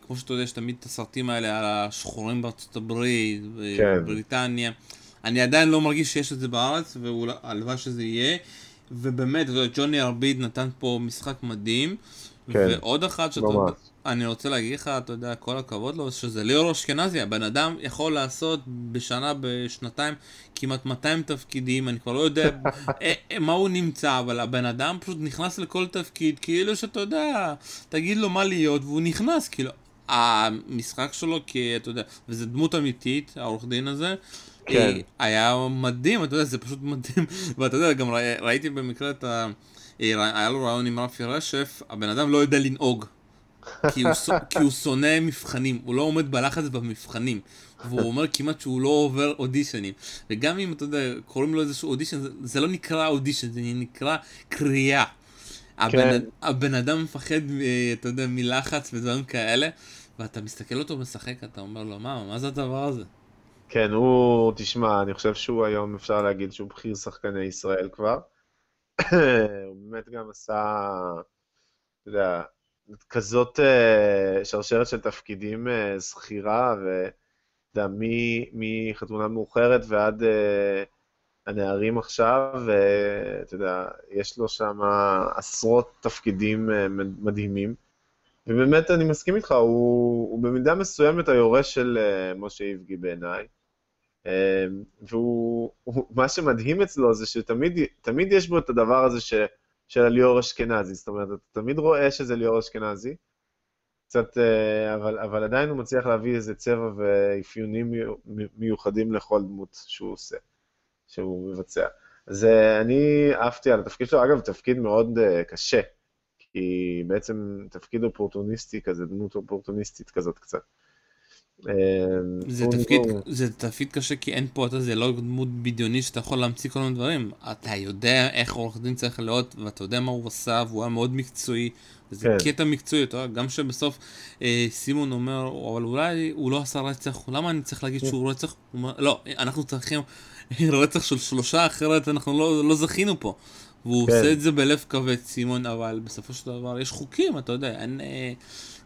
כמו שאתה יודע, יש תמיד את הסרטים האלה על השחורים בארצות הברית, כן. בבריטניה. אני עדיין לא מרגיש שיש את זה בארץ, והלוואי שזה יהיה. ובאמת, ג'וני ארביד נתן פה משחק מדהים. כן, ועוד אחת שאתה... ממש. אני רוצה להגיד לך, אתה יודע, כל הכבוד לו, שזה ליאור אשכנזי, הבן אדם יכול לעשות בשנה, בשנתיים, כמעט 200 תפקידים, אני כבר לא יודע [laughs] אה, אה, מה הוא נמצא, אבל הבן אדם פשוט נכנס לכל תפקיד, כאילו שאתה יודע, תגיד לו מה להיות, והוא נכנס, כאילו, המשחק שלו, כי אתה יודע, וזה דמות אמיתית, העורך דין הזה, כן. היה מדהים, אתה יודע, זה פשוט מדהים, [laughs] ואתה יודע, גם ראי, ראיתי במקרה את ה... היה לו רעיון עם רפי רשף, הבן אדם לא יודע לנהוג. כי הוא, כי הוא שונא מבחנים, הוא לא עומד בלחץ במבחנים. והוא אומר כמעט שהוא לא עובר אודישנים. וגם אם אתה יודע, קוראים לו איזשהו אודישן, זה, זה לא נקרא אודישן, זה נקרא קריאה. הבן, כן. הבן אדם מפחד, אתה יודע, מלחץ ודברים כאלה, ואתה מסתכל אותו משחק, אתה אומר לו, מה, מה זה הדבר הזה? כן, הוא, תשמע, אני חושב שהוא היום, אפשר להגיד שהוא בכיר שחקני ישראל כבר. [coughs] הוא באמת גם עשה, אתה יודע, כזאת uh, שרשרת של תפקידים uh, זכירה, ואתה יודע, מחתונה מאוחרת ועד uh, הנערים עכשיו, ואתה יודע, יש לו שם עשרות תפקידים מדהימים. ובאמת, אני מסכים איתך, הוא, הוא במידה מסוימת היורש של משה איבגי בעיניי. והוא, מה שמדהים אצלו זה שתמיד יש בו את הדבר הזה ש... של ליאור אשכנזי, זאת אומרת, אתה תמיד רואה שזה ליאור אשכנזי, קצת, אה, אבל, אבל עדיין הוא מצליח להביא איזה צבע ואפיונים מיוחדים לכל דמות שהוא עושה, שהוא מבצע. אז אה, אני עפתי על התפקיד שלו, אגב, תפקיד מאוד אה, קשה, כי בעצם תפקיד אופורטוניסטי כזה, דמות אופורטוניסטית כזאת קצת. זה תפקיד, זה תפקיד קשה כי אין פה, אתה זה לא דמות בדיונית שאתה יכול להמציא כל מיני דברים. אתה יודע איך עורך דין צריך להיות, ואתה יודע מה הוא עשה, והוא היה מאוד מקצועי. זה כן. קטע מקצועי, אתה יודע, גם שבסוף אה, סימון אומר, אבל אולי הוא לא עשה רצח, למה אני צריך להגיד שהוא רצח? הוא אומר, לא, אנחנו צריכים [laughs] רצח של שלושה, אחרת אנחנו לא, לא זכינו פה. והוא כן. עושה את זה בלב כבד, סימון, אבל בסופו של דבר יש חוקים, אתה יודע, אין... אה,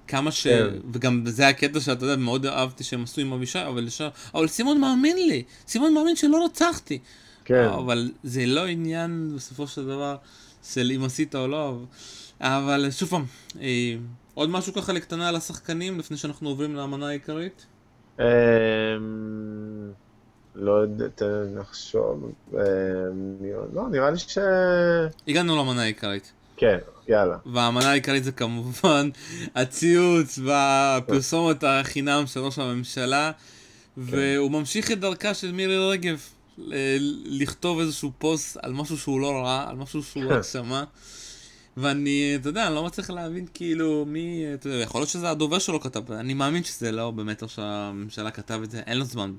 כמה ש... כן. וגם זה הקטע שאתה יודע, מאוד אהבתי שהם עשו עם אבישי, אבל לשאר... אבל סימון מאמין לי, סימון מאמין שלא רצחתי. כן. אבל זה לא עניין בסופו של דבר של אם עשית או לא. אבל שוב פעם, אה, עוד משהו ככה לקטנה על השחקנים לפני שאנחנו עוברים לאמנה העיקרית? אמ, לא יודע, נחשוב. אמ, לא, נראה לי ש... הגענו לאמנה העיקרית. כן, יאללה. והמנה העיקרית זה כמובן הציוץ והפרסומת החינם של ראש הממשלה, כן. והוא ממשיך את דרכה של מירי רגב לכתוב איזשהו פוסט על משהו שהוא לא ראה, על משהו שהוא רק [laughs] שמע. ואני, אתה יודע, אני לא מצליח להבין כאילו מי, אתה יודע, יכול להיות שזה הדובר שלו כתב, אני מאמין שזה לא באמת או שהממשלה כתב את זה, אין לו זמן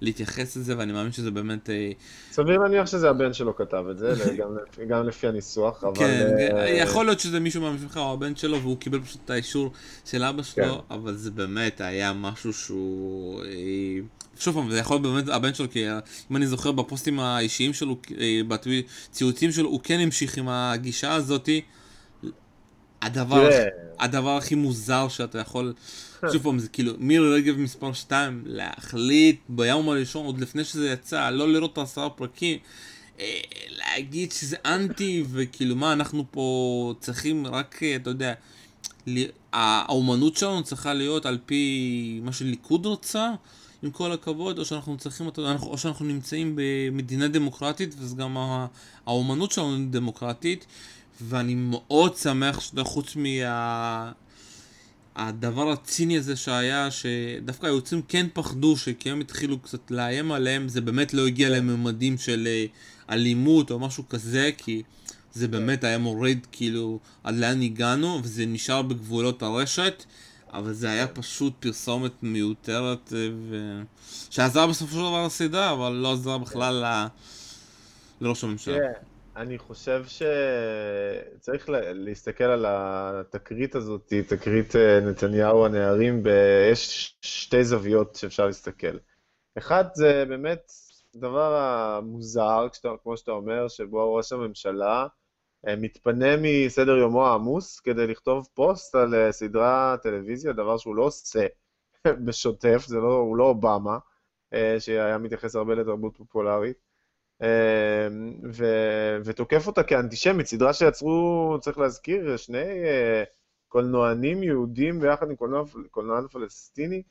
להתייחס לזה, ואני מאמין שזה באמת... אה, סביר להניח שזה הבן שלו כתב את זה, [laughs] גם, גם לפי הניסוח, אבל... כן, uh... יכול להיות שזה מישהו מהמשפחה או הבן שלו, והוא קיבל פשוט את האישור של אבא שלו, כן. אבל זה באמת היה משהו שהוא... שוב פעם, זה יכול להיות באמת הבן שלו, כי אם אני זוכר בפוסטים האישיים שלו, אה, בציוצים שלו, הוא כן המשיך עם הגישה הזאתי. הדבר, yeah. הדבר הכי מוזר שאתה יכול, שוב פעם, זה כאילו, מירי רגב מספר 2, להחליט ביום הראשון, עוד לפני שזה יצא, לא לראות את העשרה פרקים, אה, להגיד שזה אנטי, וכאילו, מה, אנחנו פה צריכים רק, אה, אתה יודע, האומנות שלנו צריכה להיות על פי מה שליכוד רוצה, עם כל הכבוד, או שאנחנו צריכים, או שאנחנו נמצאים במדינה דמוקרטית, וזה גם האומנות שלנו דמוקרטית, ואני מאוד שמח שחוץ מה... הדבר הציני הזה שהיה, שדווקא היוצאים כן פחדו, שכי הם התחילו קצת לאיים עליהם, זה באמת לא הגיע לממדים של אה, אלימות או משהו כזה, כי זה באמת היה מורד כאילו עד לאן הגענו, וזה נשאר בגבולות הרשת. אבל זה היה פשוט פרסומת מיותרת, אה, ו... שעזר בסופו של דבר לסדרה, אבל לא עזר בכלל ל... לראש הממשלה. כן, אני חושב שצריך להסתכל על התקרית הזאת, תקרית אה, נתניהו הנערים, יש שתי זוויות שאפשר להסתכל. אחד זה באמת דבר המוזר, כמו שאתה אומר, שבו ראש הממשלה מתפנה מסדר יומו העמוס כדי לכתוב פוסט על אה, סדרה טלוויזיה, דבר שהוא לא עושה [laughs] בשוטף, לא, הוא לא אובמה, אה, שהיה מתייחס הרבה לתרבות פופולרית, ו, ותוקף אותה כאנטישמית, סדרה שיצרו, צריך להזכיר, שני קולנוענים יהודים ביחד עם קולנוע, קולנוען פלסטיני,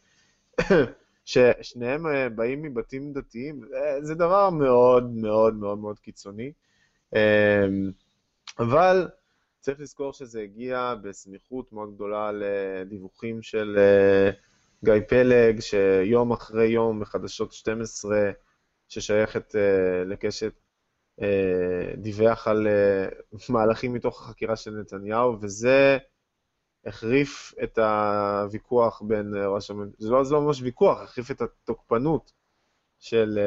[coughs] ששניהם באים מבתים דתיים, זה דבר מאוד מאוד מאוד מאוד קיצוני. אבל צריך לזכור שזה הגיע בסמיכות מאוד גדולה לדיווחים של אה, גיא פלג, שיום אחרי יום בחדשות 12, ששייכת אה, לקשת, אה, דיווח על מהלכים מתוך החקירה של נתניהו, וזה החריף את הוויכוח בין ראש הממשלה, זה לא, זה לא ממש ויכוח, החריף את התוקפנות של,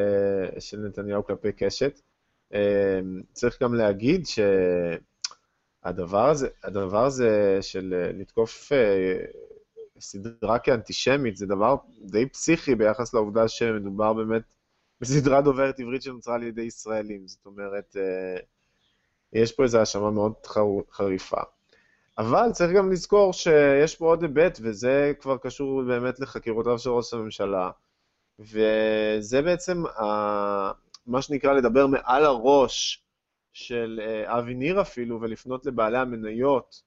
של נתניהו כלפי קשת. צריך גם להגיד ש... הדבר הזה, הדבר הזה של אה, לתקוף אה, סדרה כאנטישמית זה דבר די פסיכי ביחס לעובדה שמדובר באמת בסדרה דוברת עברית שנוצרה על ידי ישראלים. זאת אומרת, אה, יש פה איזו האשמה מאוד חריפה. אבל צריך גם לזכור שיש פה עוד היבט, וזה כבר קשור באמת לחקירותיו של ראש הממשלה, וזה בעצם מה שנקרא לדבר מעל הראש של אה, אבי ניר אפילו, ולפנות לבעלי המניות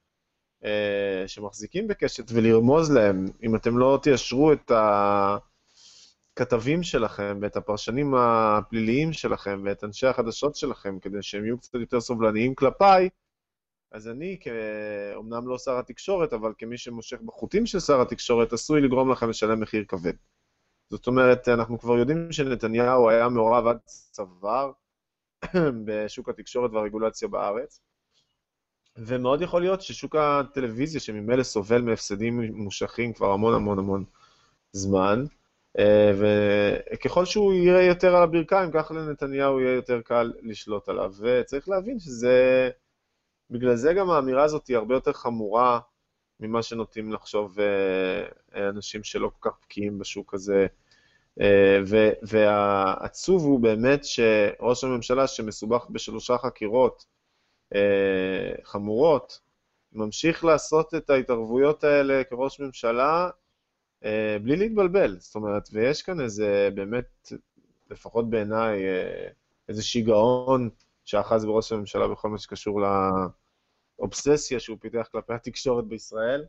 אה, שמחזיקים בקשת ולרמוז להם, אם אתם לא תיישרו את הכתבים שלכם ואת הפרשנים הפליליים שלכם ואת אנשי החדשות שלכם, כדי שהם יהיו קצת יותר סובלניים כלפיי, אז אני, אומנם לא שר התקשורת, אבל כמי שמושך בחוטים של שר התקשורת, עשוי לגרום לכם לשלם מחיר כבד. זאת אומרת, אנחנו כבר יודעים שנתניהו היה מעורב עד צוואר [clears throat] בשוק התקשורת והרגולציה בארץ. ומאוד יכול להיות ששוק הטלוויזיה, שממילא סובל מהפסדים ממושכים כבר המון המון המון זמן, אה, וככל שהוא יראה יותר על הברכיים, ככה לנתניהו יהיה יותר קל לשלוט עליו. וצריך להבין שזה, בגלל זה גם האמירה הזאת היא הרבה יותר חמורה ממה שנוטים לחשוב אה, אנשים שלא כל כך בקיאים בשוק הזה. אה, והעצוב הוא באמת שראש הממשלה שמסובך בשלושה חקירות אה, חמורות, ממשיך לעשות את ההתערבויות האלה כראש ממשלה אה, בלי להתבלבל. זאת אומרת, ויש כאן איזה באמת, לפחות בעיניי, איזה שיגעון שאחז בראש הממשלה בכל מה שקשור לאובססיה שהוא פיתח כלפי התקשורת בישראל.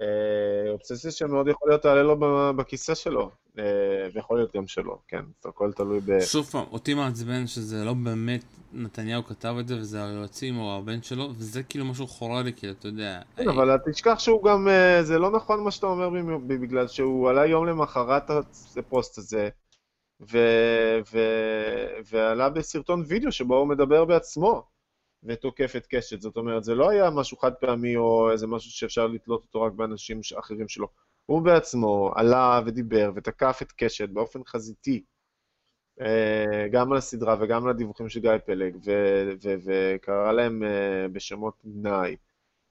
אה, אובססיה שמאוד יכול להיות תעלה לו בכיסא שלו, אה, ויכול להיות גם שלו, כן, הכל תלוי ב... שוב פעם, אותי מעצבן שזה לא באמת נתניהו כתב את זה, וזה היועצים או הבן שלו, וזה כאילו משהו חורה לי, כאילו, אתה יודע... כן, אבל אל תשכח שהוא גם, אה, זה לא נכון מה שאתה אומר, בגלל שהוא עלה יום למחרת הפוסט הזה, ועלה בסרטון וידאו שבו הוא מדבר בעצמו. ותוקף את קשת. זאת אומרת, זה לא היה משהו חד פעמי או איזה משהו שאפשר לתלות אותו רק באנשים אחרים שלו. הוא בעצמו עלה ודיבר ותקף את קשת באופן חזיתי, אה, גם על הסדרה וגם על הדיווחים של גיא פלג, וקרא להם אה, בשמות גנאי.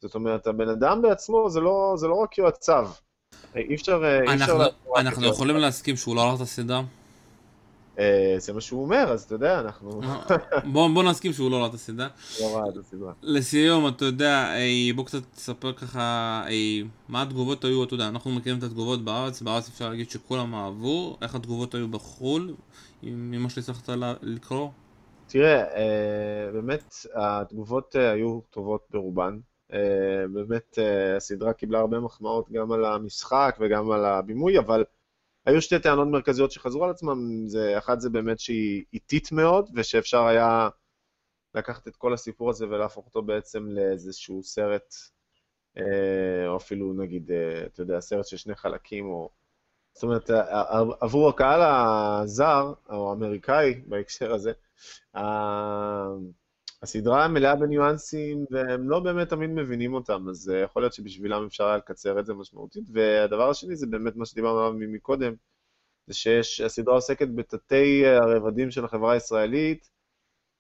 זאת אומרת, הבן אדם בעצמו זה לא, זה לא רק יועציו. אי אפשר... אנחנו, אנחנו יכולים להסכים שהוא לא ראה את הסדרה? אה, זה מה שהוא אומר, אז אתה יודע, אנחנו... בוא, בוא נסכים שהוא לא ראה את הסדרה. לא ראה את הסדרה. לסיום, אתה יודע, בוא קצת תספר ככה, מה התגובות היו, אתה יודע, אנחנו מכירים את התגובות בארץ, בארץ אפשר להגיד שכולם אהבו, איך התגובות היו בחו"ל, ממה שהצלחת לקרוא? תראה, אה, באמת התגובות אה, היו טובות ברובן. באמת הסדרה קיבלה הרבה מחמאות גם על המשחק וגם על הבימוי, אבל... היו שתי טענות מרכזיות שחזרו על עצמם, זה, אחת זה באמת שהיא איטית מאוד, ושאפשר היה לקחת את כל הסיפור הזה ולהפוך אותו בעצם לאיזשהו סרט, אה, או אפילו נגיד, אה, אתה יודע, סרט של שני חלקים, או... זאת אומרת, עבור הקהל הזר, או האמריקאי בהקשר הזה, הסדרה מלאה בניואנסים, והם לא באמת תמיד מבינים אותם, אז אה, יכול להיות שבשבילם אפשר היה לקצר את זה משמעותית. והדבר השני זה באמת מה שדיברנו עליו מקודם, זה שהסדרה עוסקת בתתי הרבדים של החברה הישראלית,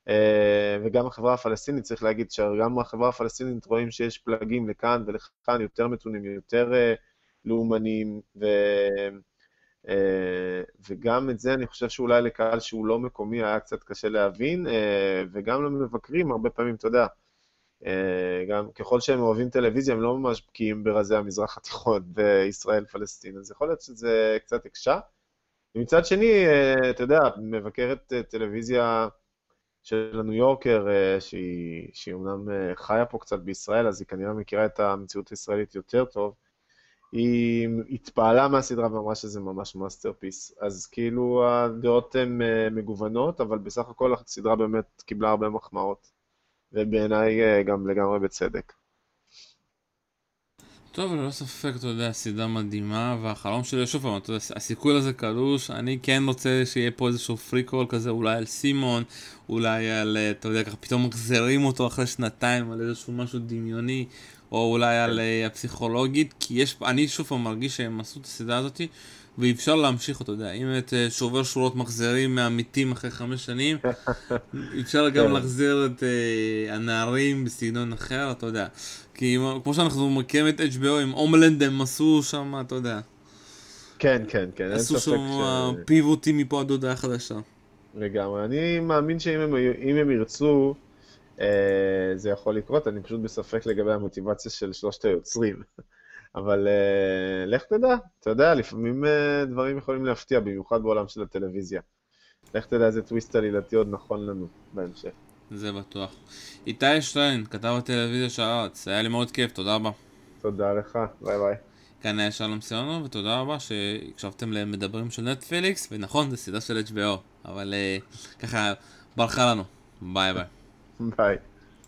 אה, וגם החברה הפלסטינית, צריך להגיד שגם החברה הפלסטינית רואים שיש פלגים לכאן ולכאן, יותר מתונים, יותר אה, לאומניים, ו... אה, וגם את זה אני חושב שאולי לקהל שהוא לא מקומי היה קצת קשה להבין, אה, וגם למבקרים הרבה פעמים, אתה יודע, אה, גם ככל שהם אוהבים טלוויזיה, הם לא ממש בקיאים ברזי המזרח התיכון [laughs] בישראל-פלסטין, אז יכול להיות שזה קצת הקשה. ומצד שני, אתה יודע, מבקרת טלוויזיה של הניו יורקר, שהיא, שהיא אומנם חיה פה קצת בישראל, אז היא כנראה מכירה את המציאות הישראלית יותר טוב. היא התפעלה מהסדרה ואמרה שזה ממש masterpiece. אז כאילו הדעות הן אה, מגוונות, אבל בסך הכל הסדרה באמת קיבלה הרבה מחמאות. ובעיניי אה, גם לגמרי בצדק. טוב, ללא ספק, אתה יודע, סדרה מדהימה, והחלום שלי, שוב פעם, אתה יודע, הסיכוי לזה קלוש, אני כן רוצה שיהיה פה איזשהו פרי קול כזה, אולי על סימון, אולי על, אה, אתה יודע, ככה פתאום מחזירים אותו אחרי שנתיים על איזשהו משהו דמיוני, או אולי על uh, הפסיכולוגית, כי יש, אני שוב פעם מרגיש שהם עשו את הסדרה הזאתי, ואי אפשר להמשיך אותו, אתה יודע, אם את uh, שובר שורות מחזירים מהמתים אחרי חמש שנים, [laughs] אפשר גם כן. להחזיר את uh, הנערים בסגנון אחר, אתה יודע. כי כמו שאנחנו מכירים את HBO עם הומלנד הם עשו שם, אתה יודע, כן, כן, כן, אין עשו ספק שם ש... פיבוטים מפה עד הודעה חדשה. לגמרי. אני מאמין שאם הם, אם הם ירצו, אה, זה יכול לקרות, אני פשוט בספק לגבי המוטיבציה של שלושת היוצרים. [laughs] אבל אה, לך תדע, אתה יודע, לפעמים אה, דברים יכולים להפתיע, במיוחד בעולם של הטלוויזיה. לך תדע איזה טוויסט עלילתי עוד נכון לנו בהמשך. זה בטוח. איתי שטיין, כתב הטלוויזיה של הארץ, היה לי מאוד כיף, תודה רבה. תודה לך, ביי ביי. כאן היה שלום סיונו, ותודה רבה שהקשבתם למדברים של נטפליקס, ונכון, זה סדרה של HBO, אבל uh, ככה ברחה לנו. ביי ביי. ביי.